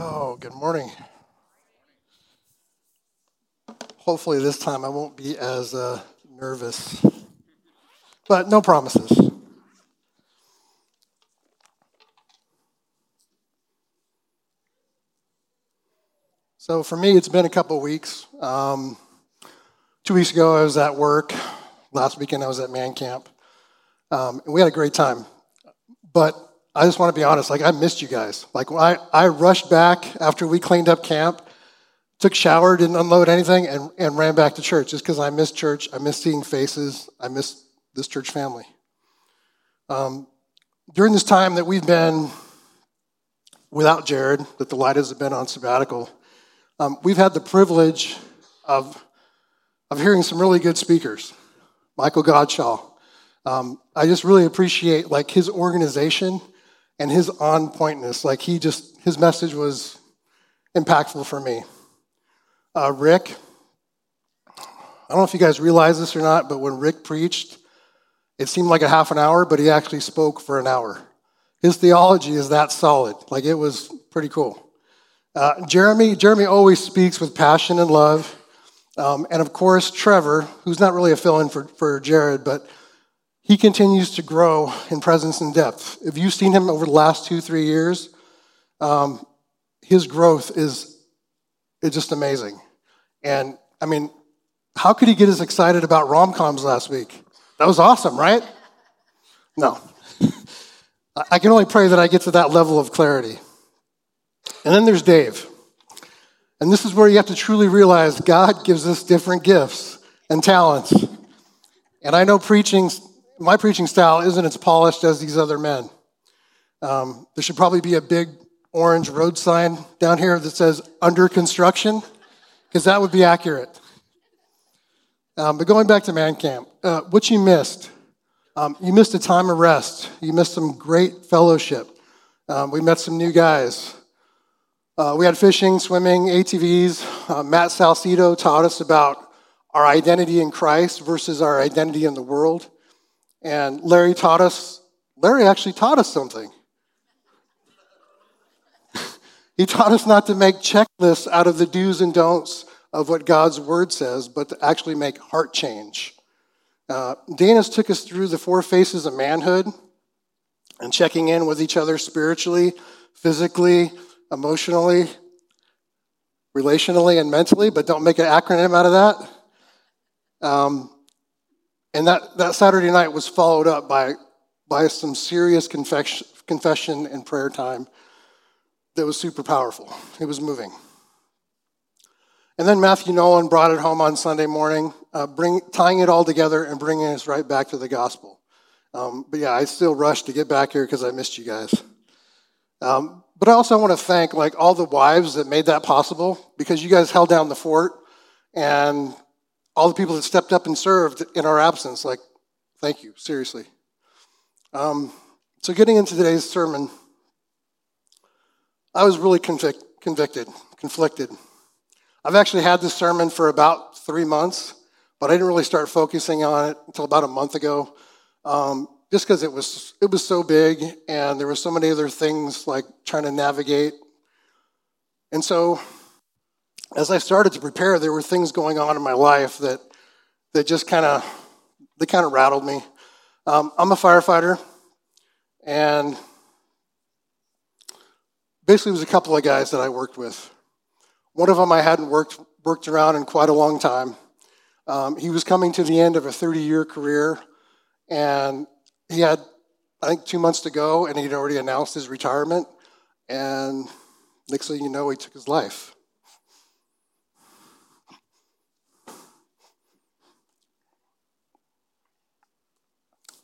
Oh, good morning. Hopefully, this time I won't be as uh, nervous, but no promises. So, for me, it's been a couple weeks. Um, two weeks ago, I was at work. Last weekend, I was at man camp. Um, and we had a great time. But I just want to be honest, like I missed you guys. Like I, I rushed back after we cleaned up camp, took shower, didn't unload anything, and, and ran back to church just because I missed church. I missed seeing faces. I missed this church family. Um, during this time that we've been without Jared, that the Lightas have been on sabbatical, um, we've had the privilege of, of hearing some really good speakers. Michael Godshaw. Um, I just really appreciate like his organization and his on pointness. Like he just, his message was impactful for me. Uh, Rick, I don't know if you guys realize this or not, but when Rick preached, it seemed like a half an hour, but he actually spoke for an hour. His theology is that solid. Like it was pretty cool. Uh, Jeremy, Jeremy always speaks with passion and love. Um, and of course, Trevor, who's not really a fill in for, for Jared, but he continues to grow in presence and depth. If you've seen him over the last two, three years, um, his growth is, is just amazing. And I mean, how could he get as excited about rom coms last week? That was awesome, right? No. I can only pray that I get to that level of clarity. And then there's Dave. And this is where you have to truly realize God gives us different gifts and talents. And I know preaching my preaching style isn't as polished as these other men. Um, there should probably be a big orange road sign down here that says under construction, because that would be accurate. Um, but going back to man camp, uh, what you missed, um, you missed a time of rest. You missed some great fellowship. Um, we met some new guys. Uh, we had fishing, swimming, ATVs. Uh, Matt Salcido taught us about our identity in Christ versus our identity in the world. And Larry taught us, Larry actually taught us something. he taught us not to make checklists out of the do's and don'ts of what God's word says, but to actually make heart change. Uh, Danis took us through the four faces of manhood and checking in with each other spiritually, physically, emotionally, relationally, and mentally, but don't make an acronym out of that. Um, and that, that Saturday night was followed up by, by some serious confession, confession and prayer time that was super powerful. It was moving. And then Matthew Nolan brought it home on Sunday morning, uh, bring, tying it all together and bringing us right back to the gospel. Um, but yeah, I still rushed to get back here because I missed you guys. Um, but I also want to thank like all the wives that made that possible because you guys held down the fort and all the people that stepped up and served in our absence. Like, thank you, seriously. Um, so, getting into today's sermon, I was really convic- convicted, conflicted. I've actually had this sermon for about three months, but I didn't really start focusing on it until about a month ago, um, just because it was it was so big and there were so many other things like trying to navigate. And so as I started to prepare, there were things going on in my life that, that just kind of they kind of rattled me. Um, I'm a firefighter, and basically, it was a couple of guys that I worked with. One of them I hadn't worked worked around in quite a long time. Um, he was coming to the end of a 30 year career, and he had, I think, two months to go, and he'd already announced his retirement. And next thing you know, he took his life.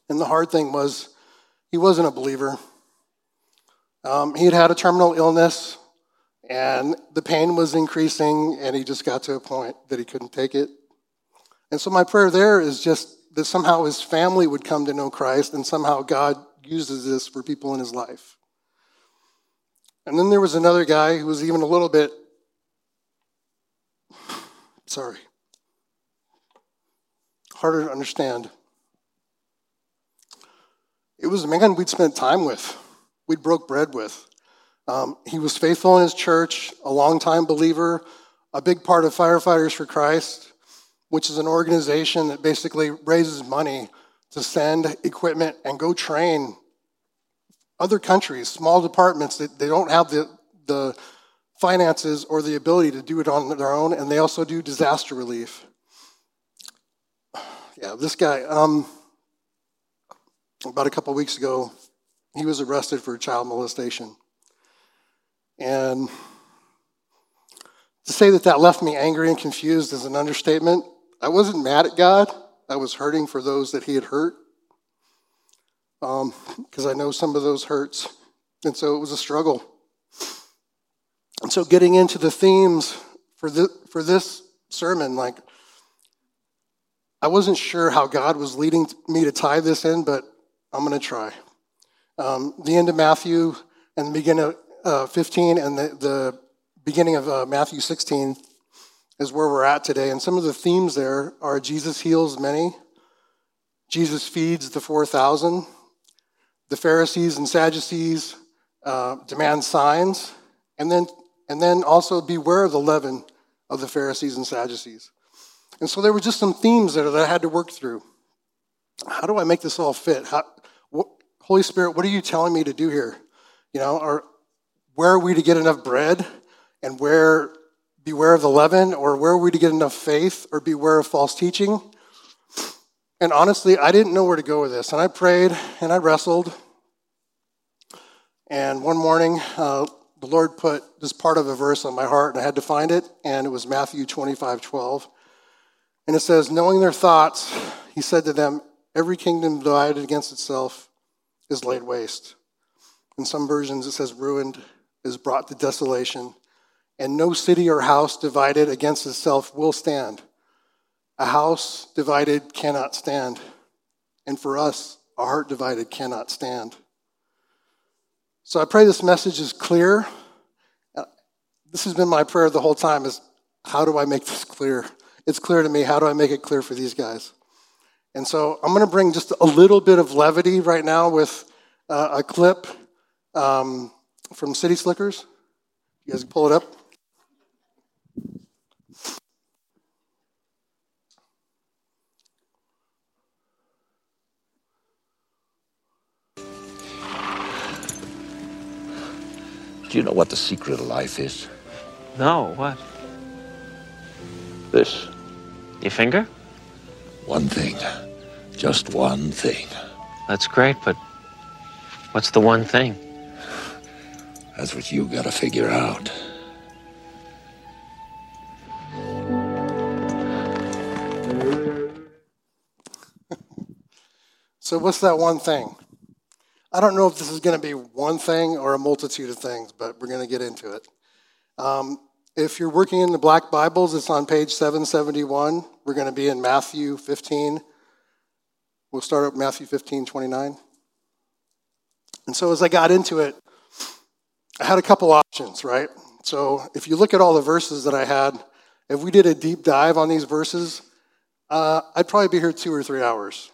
And the hard thing was, he wasn't a believer. Um, he had had a terminal illness, and the pain was increasing, and he just got to a point that he couldn't take it. And so, my prayer there is just that somehow his family would come to know Christ, and somehow God uses this for people in his life. And then there was another guy who was even a little bit, sorry, harder to understand. It was a man we'd spent time with, we'd broke bread with. Um, he was faithful in his church, a longtime believer, a big part of Firefighters for Christ, which is an organization that basically raises money to send equipment and go train other countries, small departments that they don't have the, the finances or the ability to do it on their own, and they also do disaster relief. Yeah, this guy, um, about a couple weeks ago, he was arrested for child molestation. And to say that that left me angry and confused is an understatement. I wasn't mad at God, I was hurting for those that he had hurt because um, I know some of those hurts. And so it was a struggle. And so getting into the themes for, this, for this sermon, like, I wasn't sure how God was leading me to tie this in, but I'm going to try. Um, the end of Matthew and the beginning of uh, 15 and the, the beginning of uh, Matthew 16 is where we're at today. And some of the themes there are Jesus heals many, Jesus feeds the 4,000, the Pharisees and Sadducees uh, demand signs, and then, and then also beware of the leaven of the Pharisees and Sadducees. And so there were just some themes that I had to work through. How do I make this all fit? How, Holy Spirit, what are you telling me to do here? You know, or where are we to get enough bread? And where beware of the leaven, or where are we to get enough faith, or beware of false teaching? And honestly, I didn't know where to go with this. And I prayed and I wrestled. And one morning, uh, the Lord put this part of a verse on my heart, and I had to find it. And it was Matthew 25 12. And it says, Knowing their thoughts, he said to them, Every kingdom divided against itself is laid waste. In some versions, it says, Ruined is brought to desolation. And no city or house divided against itself will stand. A house divided cannot stand. And for us, a heart divided cannot stand. So I pray this message is clear. This has been my prayer the whole time is how do I make this clear? It's clear to me. How do I make it clear for these guys? And so I'm going to bring just a little bit of levity right now with uh, a clip um, from City Slickers. You guys can pull it up. Do you know what the secret of life is? No, what? This. Your finger? One thing. Just one thing. That's great, but what's the one thing? That's what you gotta figure out. so, what's that one thing? I don't know if this is going to be one thing or a multitude of things, but we're going to get into it. Um, if you're working in the Black Bibles, it's on page 771. We're going to be in Matthew 15. We'll start at Matthew 15, 29. And so as I got into it, I had a couple options, right? So if you look at all the verses that I had, if we did a deep dive on these verses, uh, I'd probably be here two or three hours.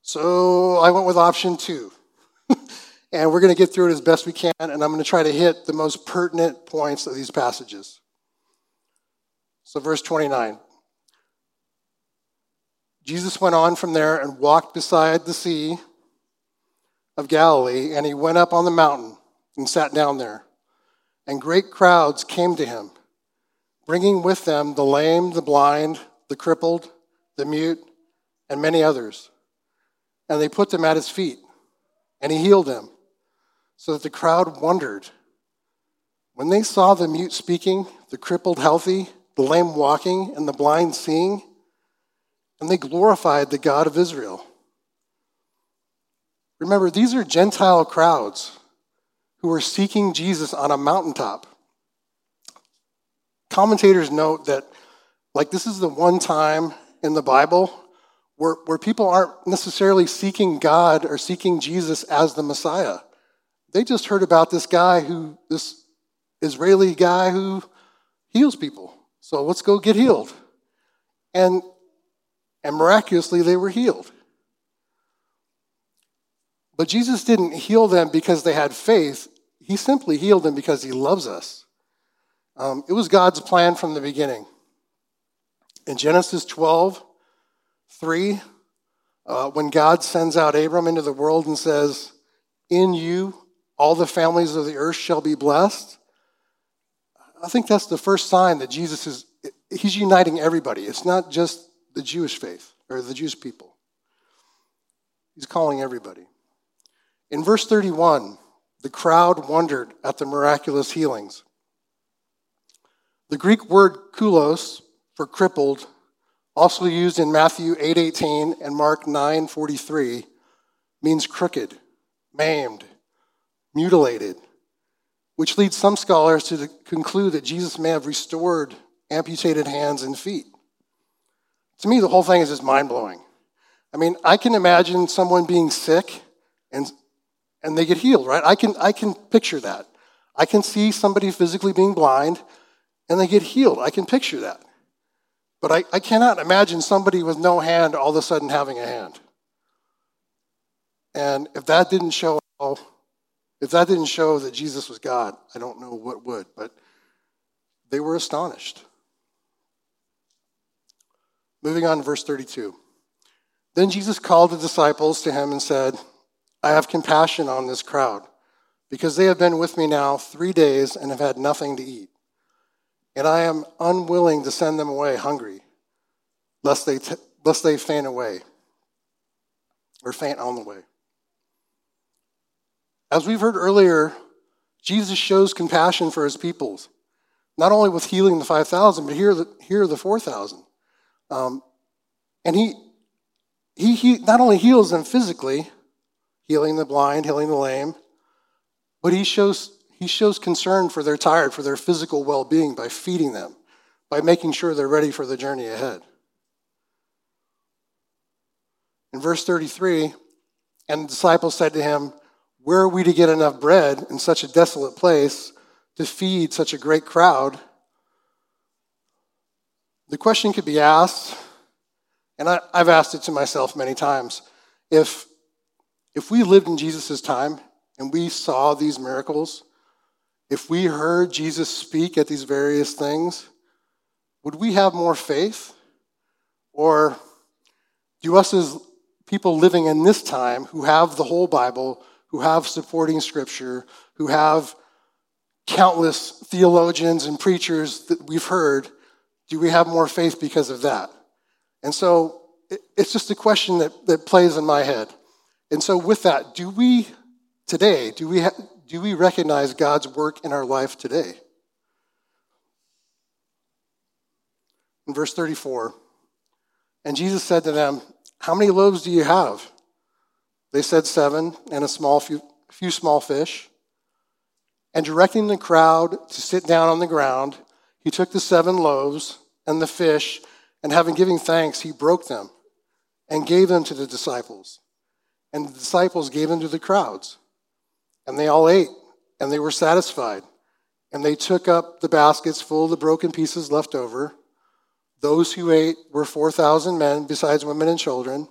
So I went with option two. and we're going to get through it as best we can, and I'm going to try to hit the most pertinent points of these passages. So, verse 29. Jesus went on from there and walked beside the sea of Galilee, and he went up on the mountain and sat down there. And great crowds came to him, bringing with them the lame, the blind, the crippled, the mute, and many others. And they put them at his feet and he healed them, so that the crowd wondered. When they saw the mute speaking, the crippled healthy, the lame walking, and the blind seeing, and they glorified the God of Israel. Remember, these are Gentile crowds who are seeking Jesus on a mountaintop. Commentators note that, like, this is the one time in the Bible where, where people aren't necessarily seeking God or seeking Jesus as the Messiah. They just heard about this guy who, this Israeli guy who heals people. So let's go get healed. And, and miraculously, they were healed. But Jesus didn't heal them because they had faith, He simply healed them because he loves us. Um, it was God's plan from the beginning. In Genesis 12, 3, uh, when God sends out Abram into the world and says, In you all the families of the earth shall be blessed, I think that's the first sign that Jesus is, he's uniting everybody. It's not just the Jewish faith or the Jewish people. He's calling everybody. In verse 31, the crowd wondered at the miraculous healings. The Greek word kulos for crippled, also used in Matthew 8:18 and Mark 9:43, means crooked, maimed, mutilated, which leads some scholars to conclude that Jesus may have restored amputated hands and feet. To me, the whole thing is just mind blowing. I mean, I can imagine someone being sick and, and they get healed, right? I can, I can picture that. I can see somebody physically being blind and they get healed. I can picture that. But I, I cannot imagine somebody with no hand all of a sudden having a hand. And if that didn't show, if that didn't show that Jesus was God, I don't know what would. But they were astonished. Moving on to verse 32. Then Jesus called the disciples to him and said, I have compassion on this crowd, because they have been with me now three days and have had nothing to eat. And I am unwilling to send them away hungry, lest they, t- lest they faint away or faint on the way. As we've heard earlier, Jesus shows compassion for his peoples, not only with healing the 5,000, but here, here the 4,000. Um, and he, he, he not only heals them physically, healing the blind, healing the lame, but he shows, he shows concern for their tired, for their physical well being by feeding them, by making sure they're ready for the journey ahead. In verse 33, and the disciples said to him, Where are we to get enough bread in such a desolate place to feed such a great crowd? The question could be asked, and I, have asked it to myself many times if, if we lived in Jesus' time and we saw these miracles, if we heard Jesus speak at these various things, would we have more faith? Or do us as people living in this time who have the whole Bible, who have supporting scripture, who have countless theologians and preachers that we've heard, do we have more faith because of that? And so it's just a question that, that plays in my head. And so, with that, do we today, do we, ha- do we recognize God's work in our life today? In verse 34, and Jesus said to them, How many loaves do you have? They said, Seven, and a small few, few small fish. And directing the crowd to sit down on the ground, he took the seven loaves and the fish, and having given thanks, he broke them and gave them to the disciples. And the disciples gave them to the crowds. And they all ate, and they were satisfied. And they took up the baskets full of the broken pieces left over. Those who ate were 4,000 men, besides women and children.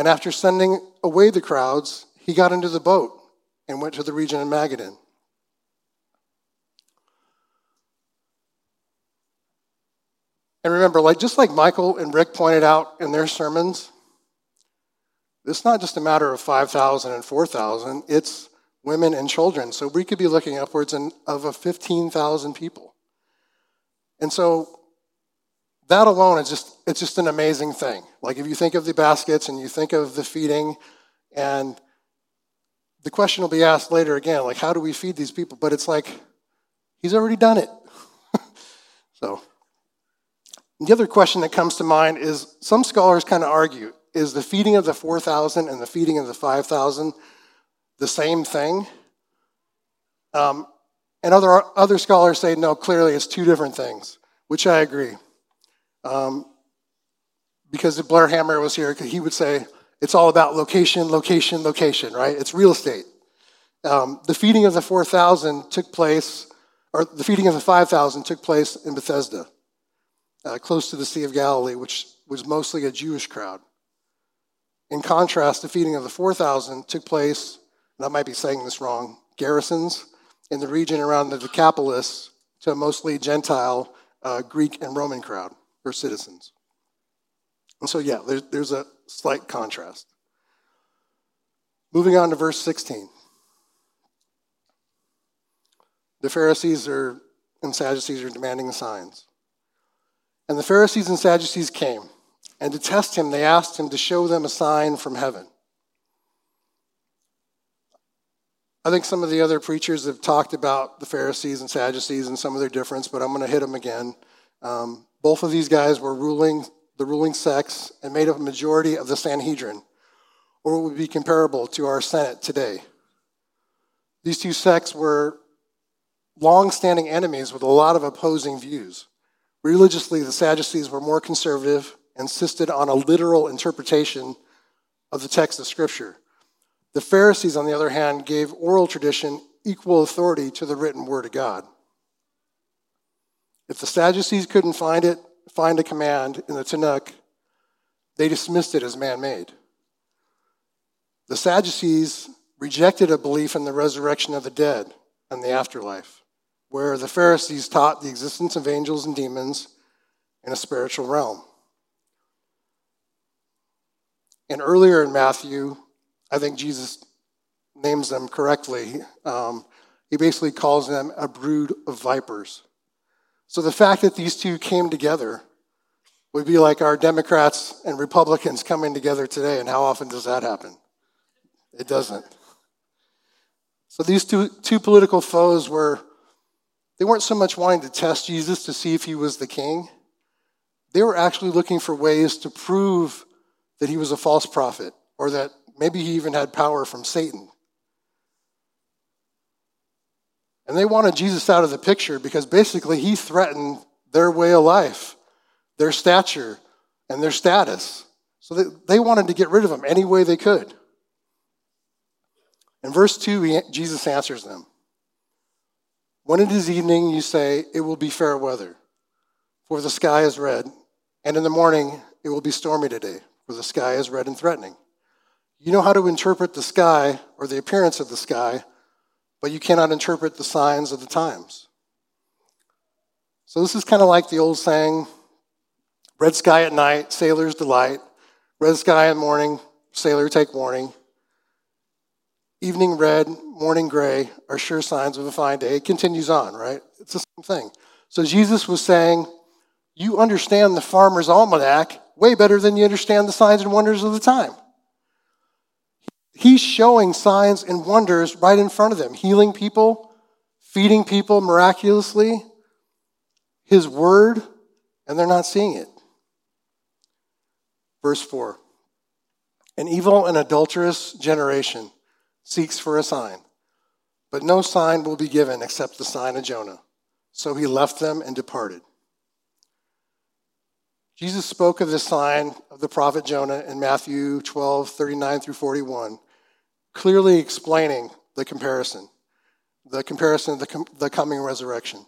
And after sending away the crowds, he got into the boat and went to the region of Magadan. And remember, like just like Michael and Rick pointed out in their sermons, it's not just a matter of 5,000 and 4,000, it's women and children. So we could be looking upwards in, of a 15,000 people. And so that alone is just it's just an amazing thing. Like if you think of the baskets and you think of the feeding and the question will be asked later again, like how do we feed these people? But it's like he's already done it. so the other question that comes to mind is some scholars kind of argue is the feeding of the 4,000 and the feeding of the 5,000 the same thing? Um, and other, other scholars say no, clearly it's two different things, which I agree. Um, because if Blair Hammer was here, he would say it's all about location, location, location, right? It's real estate. Um, the feeding of the 4,000 took place, or the feeding of the 5,000 took place in Bethesda uh, close to the Sea of Galilee, which was mostly a Jewish crowd. In contrast, the feeding of the 4,000 took place, and I might be saying this wrong, garrisons in the region around the Decapolis to a mostly Gentile uh, Greek and Roman crowd or citizens. And so, yeah, there's, there's a slight contrast. Moving on to verse 16. The Pharisees are, and Sadducees are demanding signs. And the Pharisees and Sadducees came, and to test him, they asked him to show them a sign from heaven. I think some of the other preachers have talked about the Pharisees and Sadducees and some of their difference, but I'm going to hit them again. Um, both of these guys were ruling the ruling sects and made up a majority of the Sanhedrin, or would be comparable to our Senate today. These two sects were long-standing enemies with a lot of opposing views. Religiously, the Sadducees were more conservative, insisted on a literal interpretation of the text of Scripture. The Pharisees, on the other hand, gave oral tradition equal authority to the written word of God. If the Sadducees couldn't find it, find a command in the Tanakh, they dismissed it as man-made. The Sadducees rejected a belief in the resurrection of the dead and the afterlife, where the Pharisees taught the existence of angels and demons in a spiritual realm. And earlier in Matthew, I think Jesus names them correctly. Um, he basically calls them a brood of vipers. So the fact that these two came together would be like our Democrats and Republicans coming together today. And how often does that happen? It doesn't. So these two, two political foes were, they weren't so much wanting to test Jesus to see if he was the king. They were actually looking for ways to prove that he was a false prophet or that Maybe he even had power from Satan. And they wanted Jesus out of the picture because basically he threatened their way of life, their stature, and their status. So they wanted to get rid of him any way they could. In verse 2, Jesus answers them When it is evening, you say, It will be fair weather, for the sky is red, and in the morning, it will be stormy today, for the sky is red and threatening. You know how to interpret the sky or the appearance of the sky, but you cannot interpret the signs of the times. So this is kind of like the old saying red sky at night, sailor's delight. Red sky in morning, sailor take warning. Evening red, morning gray are sure signs of a fine day. It continues on, right? It's the same thing. So Jesus was saying, You understand the farmer's almanac way better than you understand the signs and wonders of the time. He's showing signs and wonders right in front of them, healing people, feeding people miraculously, his word, and they're not seeing it. Verse 4 An evil and adulterous generation seeks for a sign, but no sign will be given except the sign of Jonah. So he left them and departed. Jesus spoke of the sign of the prophet Jonah in Matthew 12, 39 through 41 clearly explaining the comparison, the comparison of the, com- the coming resurrection.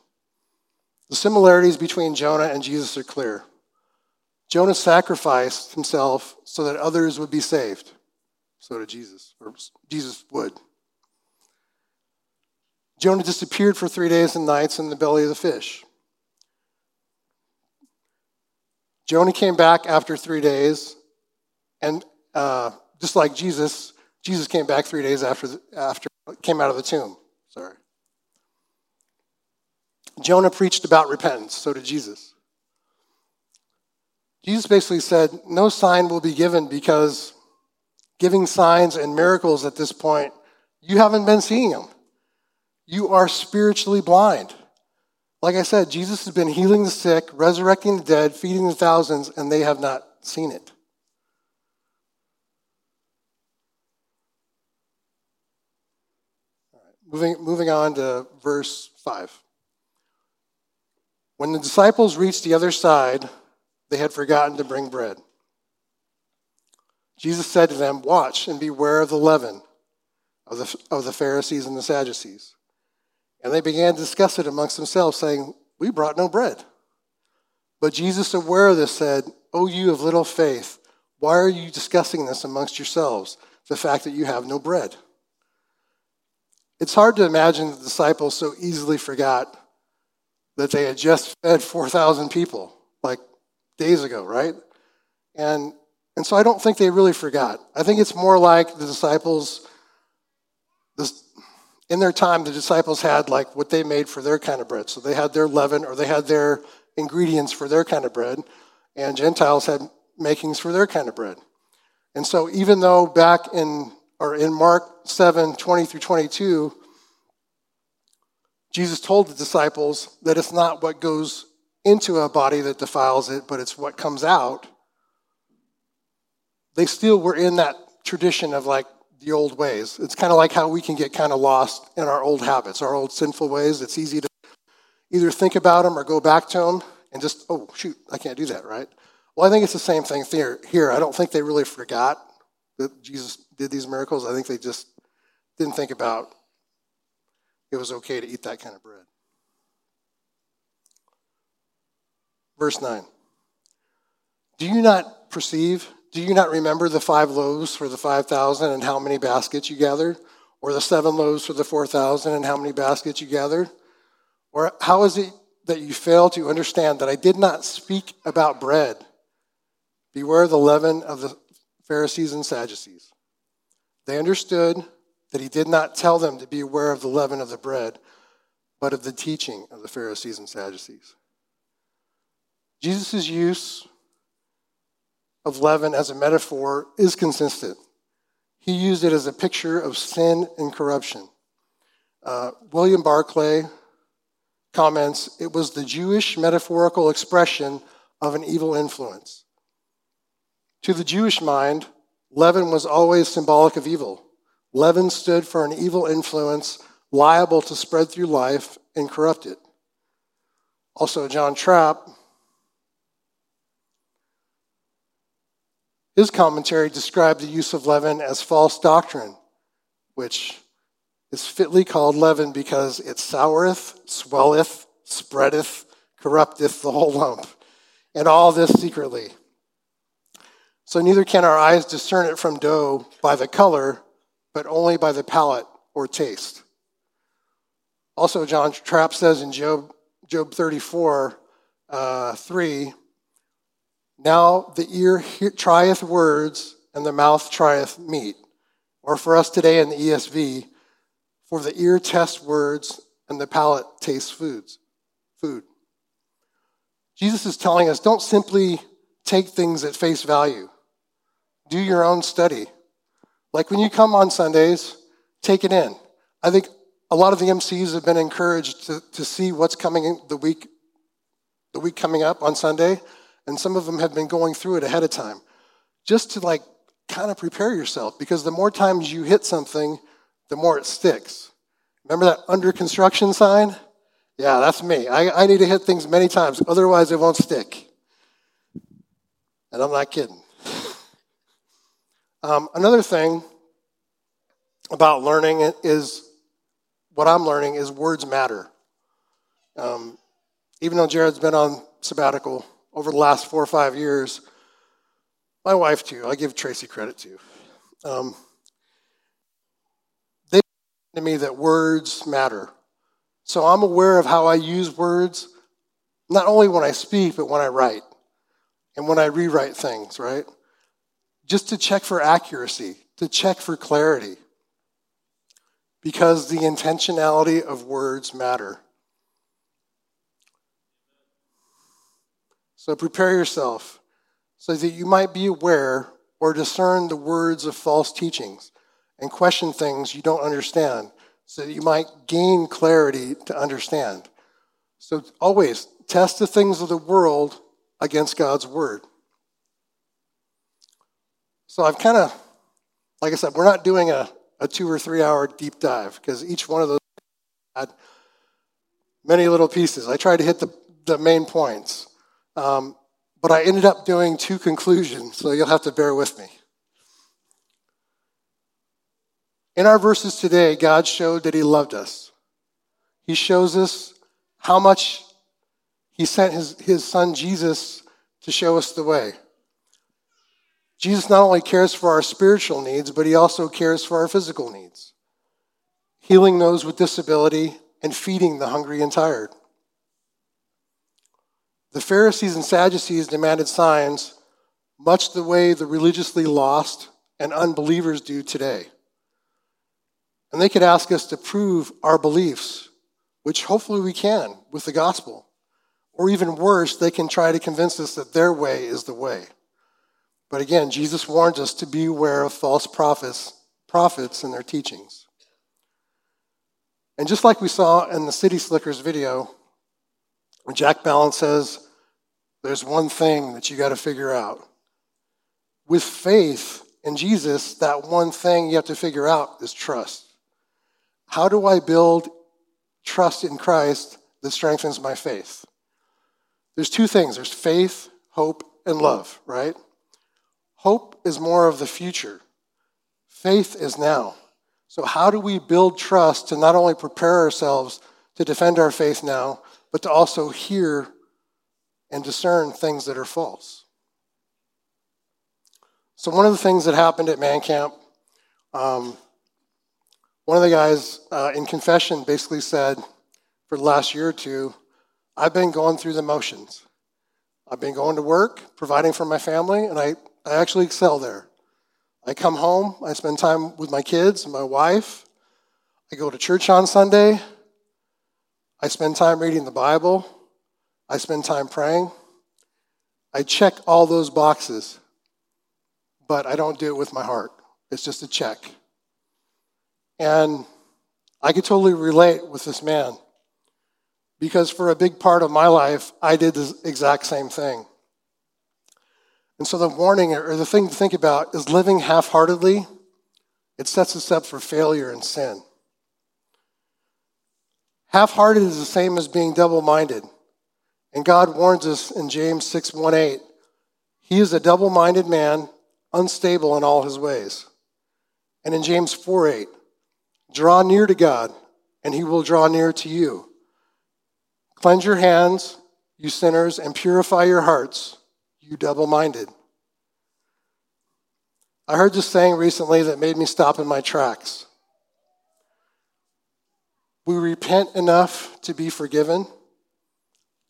The similarities between Jonah and Jesus are clear. Jonah sacrificed himself so that others would be saved. So did Jesus, or Jesus would. Jonah disappeared for three days and nights in the belly of the fish. Jonah came back after three days, and uh, just like Jesus, Jesus came back three days after, after came out of the tomb. Sorry. Jonah preached about repentance, so did Jesus. Jesus basically said, No sign will be given because giving signs and miracles at this point, you haven't been seeing them. You are spiritually blind. Like I said, Jesus has been healing the sick, resurrecting the dead, feeding the thousands, and they have not seen it. Moving, moving on to verse 5. When the disciples reached the other side, they had forgotten to bring bread. Jesus said to them, Watch and beware of the leaven of the, of the Pharisees and the Sadducees. And they began to discuss it amongst themselves, saying, We brought no bread. But Jesus, aware of this, said, O you of little faith, why are you discussing this amongst yourselves, the fact that you have no bread? It's hard to imagine the disciples so easily forgot that they had just fed 4,000 people like days ago, right? And, and so I don't think they really forgot. I think it's more like the disciples, this, in their time, the disciples had like what they made for their kind of bread. So they had their leaven or they had their ingredients for their kind of bread, and Gentiles had makings for their kind of bread. And so even though back in or in Mark 7, 20 through 22, Jesus told the disciples that it's not what goes into a body that defiles it, but it's what comes out. They still were in that tradition of like the old ways. It's kind of like how we can get kind of lost in our old habits, our old sinful ways. It's easy to either think about them or go back to them and just, oh, shoot, I can't do that, right? Well, I think it's the same thing here. I don't think they really forgot that Jesus did these miracles. I think they just didn't think about it was okay to eat that kind of bread. Verse 9 Do you not perceive? Do you not remember the five loaves for the 5,000 and how many baskets you gathered? Or the seven loaves for the 4,000 and how many baskets you gathered? Or how is it that you fail to understand that I did not speak about bread? Beware the leaven of the Pharisees and Sadducees. They understood that he did not tell them to be aware of the leaven of the bread, but of the teaching of the Pharisees and Sadducees. Jesus' use of leaven as a metaphor is consistent. He used it as a picture of sin and corruption. Uh, William Barclay comments it was the Jewish metaphorical expression of an evil influence. To the Jewish mind, leaven was always symbolic of evil. Leaven stood for an evil influence liable to spread through life and corrupt it. Also, John Trapp, his commentary described the use of leaven as false doctrine, which is fitly called leaven because it soureth, swelleth, spreadeth, corrupteth the whole lump, and all this secretly. So neither can our eyes discern it from dough by the color, but only by the palate or taste. Also, John Trapp says in Job, Job 34, uh, 3, Now the ear he- trieth words, and the mouth trieth meat. Or for us today in the ESV, for the ear tests words, and the palate tastes foods, food. Jesus is telling us don't simply take things at face value. Do your own study. Like when you come on Sundays, take it in. I think a lot of the MCs have been encouraged to, to see what's coming the week, the week coming up on Sunday, and some of them have been going through it ahead of time, just to like kind of prepare yourself. Because the more times you hit something, the more it sticks. Remember that under construction sign? Yeah, that's me. I, I need to hit things many times, otherwise it won't stick. And I'm not kidding. Um, another thing about learning is what I'm learning is words matter. Um, even though Jared's been on sabbatical over the last four or five years, my wife too, I give Tracy credit too. Um, they to me that words matter. So I'm aware of how I use words, not only when I speak, but when I write and when I rewrite things, right? Just to check for accuracy, to check for clarity, because the intentionality of words matter. So prepare yourself so that you might be aware or discern the words of false teachings and question things you don't understand so that you might gain clarity to understand. So always test the things of the world against God's word. So I've kind of, like I said, we're not doing a, a two or three hour deep dive because each one of those had many little pieces. I tried to hit the, the main points. Um, but I ended up doing two conclusions, so you'll have to bear with me. In our verses today, God showed that He loved us. He shows us how much He sent His, his Son Jesus to show us the way. Jesus not only cares for our spiritual needs, but he also cares for our physical needs. Healing those with disability, and feeding the hungry and tired. The Pharisees and Sadducees demanded signs, much the way the religiously lost and unbelievers do today. And they could ask us to prove our beliefs, which hopefully we can with the gospel. Or even worse, they can try to convince us that their way is the way. But again, Jesus warns us to beware of false prophets, prophets and their teachings. And just like we saw in the City Slickers video, Jack Palance says, there's one thing that you got to figure out. With faith in Jesus, that one thing you have to figure out is trust. How do I build trust in Christ that strengthens my faith? There's two things there's faith, hope, and love, right? Hope is more of the future, faith is now. So, how do we build trust to not only prepare ourselves to defend our faith now, but to also hear and discern things that are false? So, one of the things that happened at Man Camp, um, one of the guys uh, in confession basically said, for the last year or two, I've been going through the motions. I've been going to work, providing for my family, and I, I actually excel there. I come home, I spend time with my kids and my wife. I go to church on Sunday. I spend time reading the Bible. I spend time praying. I check all those boxes, but I don't do it with my heart. It's just a check. And I could totally relate with this man because for a big part of my life, I did the exact same thing. And so the warning or the thing to think about is living half heartedly, it sets us up for failure and sin. Half hearted is the same as being double minded. And God warns us in James 6 1 8, He is a double minded man, unstable in all his ways. And in James 4 8, Draw near to God, and he will draw near to you. Cleanse your hands, you sinners, and purify your hearts, you double minded. I heard this saying recently that made me stop in my tracks. We repent enough to be forgiven?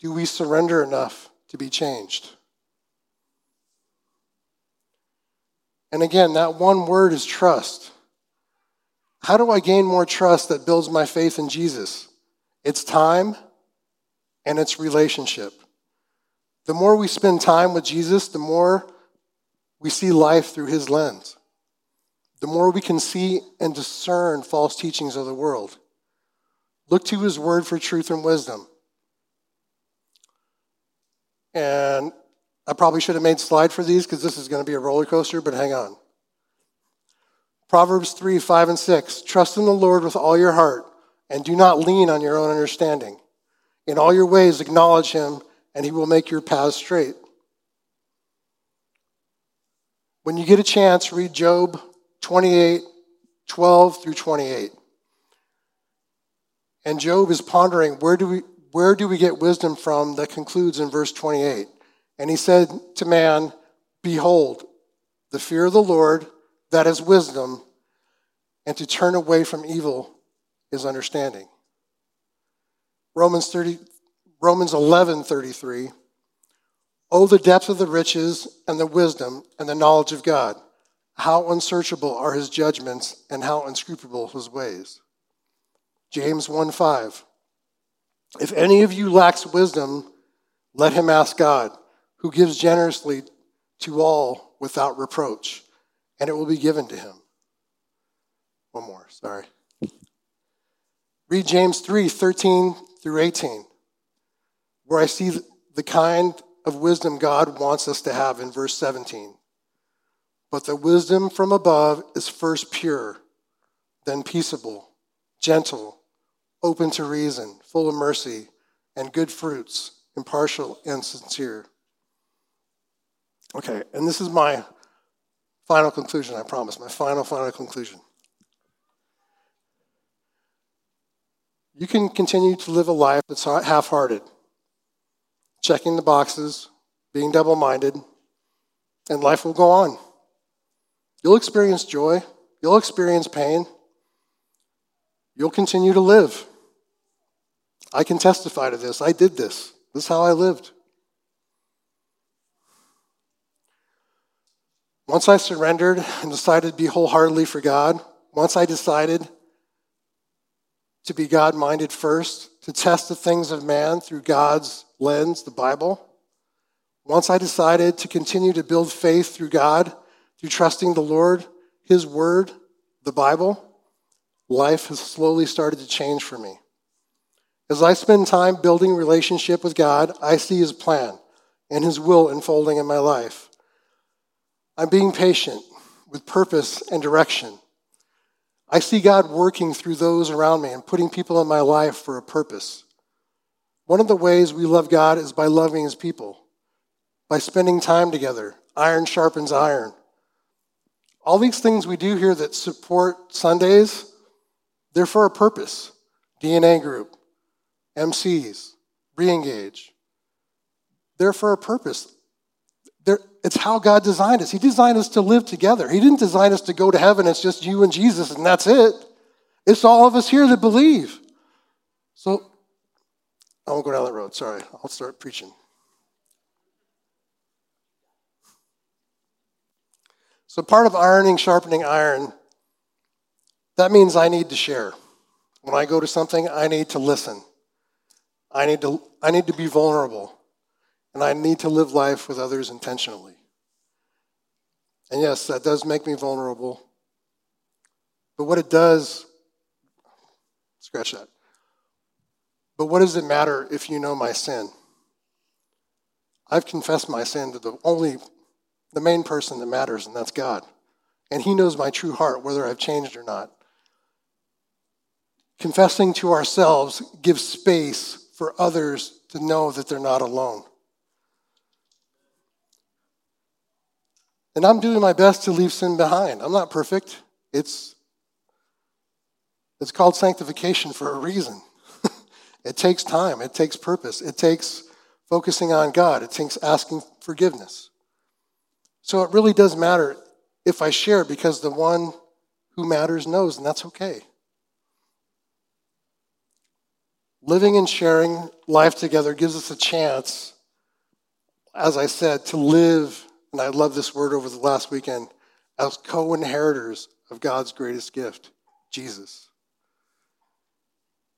Do we surrender enough to be changed? And again, that one word is trust. How do I gain more trust that builds my faith in Jesus? It's time and it's relationship. The more we spend time with Jesus, the more we see life through his lens. The more we can see and discern false teachings of the world. Look to his word for truth and wisdom. And I probably should have made slide for these because this is going to be a roller coaster, but hang on. Proverbs 3 5 and 6. Trust in the Lord with all your heart and do not lean on your own understanding. In all your ways, acknowledge him, and he will make your path straight. When you get a chance, read Job 28 12 through 28. And Job is pondering where do we, where do we get wisdom from that concludes in verse 28. And he said to man, Behold, the fear of the Lord that is wisdom, and to turn away from evil is understanding. Romans 30, Romans 11, 33. Oh, the depth of the riches and the wisdom and the knowledge of God. How unsearchable are his judgments and how unscrupulous his ways. James 1 5. If any of you lacks wisdom, let him ask God, who gives generously to all without reproach and it will be given to him. One more, sorry. Read James 3 13 through 18, where I see the kind of wisdom God wants us to have in verse 17. But the wisdom from above is first pure, then peaceable, gentle, open to reason, full of mercy and good fruits, impartial and sincere. Okay, and this is my Final conclusion, I promise. My final, final conclusion. You can continue to live a life that's half hearted, checking the boxes, being double minded, and life will go on. You'll experience joy, you'll experience pain, you'll continue to live. I can testify to this. I did this. This is how I lived. Once I surrendered and decided to be wholeheartedly for God, once I decided to be God minded first, to test the things of man through God's lens, the Bible, once I decided to continue to build faith through God, through trusting the Lord, His Word, the Bible, life has slowly started to change for me. As I spend time building relationship with God, I see His plan and His will unfolding in my life. I'm being patient with purpose and direction. I see God working through those around me and putting people in my life for a purpose. One of the ways we love God is by loving His people, by spending time together. Iron sharpens iron. All these things we do here that support Sundays, they're for a purpose. DNA group, MCs, reengage. They're for a purpose. They're, it's how God designed us. He designed us to live together. He didn't design us to go to heaven. It's just you and Jesus, and that's it. It's all of us here that believe. So, Oh, I won't go down that road. Sorry. I'll start preaching. So, part of ironing, sharpening iron, that means I need to share. When I go to something, I need to listen. I need to, I need to be vulnerable. And I need to live life with others intentionally. And yes, that does make me vulnerable. But what it does, scratch that. But what does it matter if you know my sin? I've confessed my sin to the only, the main person that matters, and that's God. And He knows my true heart, whether I've changed or not. Confessing to ourselves gives space for others to know that they're not alone. And I'm doing my best to leave sin behind. I'm not perfect. It's, it's called sanctification for a reason. It takes time, it takes purpose, it takes focusing on God, it takes asking forgiveness. So it really does matter if I share because the one who matters knows, and that's okay. Living and sharing life together gives us a chance, as I said, to live and I love this word over the last weekend, as co inheritors of God's greatest gift, Jesus.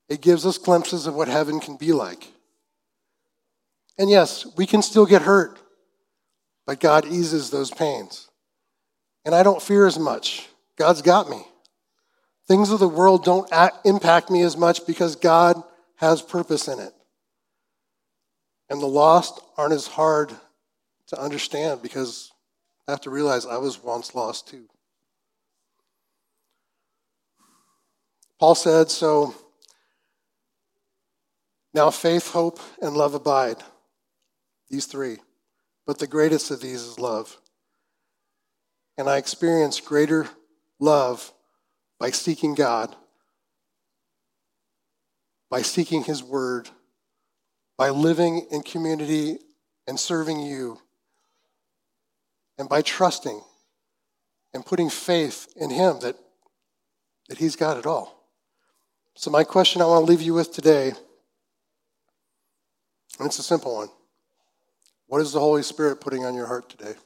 It gives us glimpses of what heaven can be like. And yes, we can still get hurt, but God eases those pains. And I don't fear as much. God's got me. Things of the world don't impact me as much because God has purpose in it. And the lost aren't as hard to understand because I have to realize I was once lost too. Paul said, So now faith, hope, and love abide. These three. But the greatest of these is love. And I experience greater love by seeking God, by seeking His Word, by living in community and serving you and by trusting and putting faith in Him that, that He's got it all. So, my question I want to leave you with today, and it's a simple one What is the Holy Spirit putting on your heart today?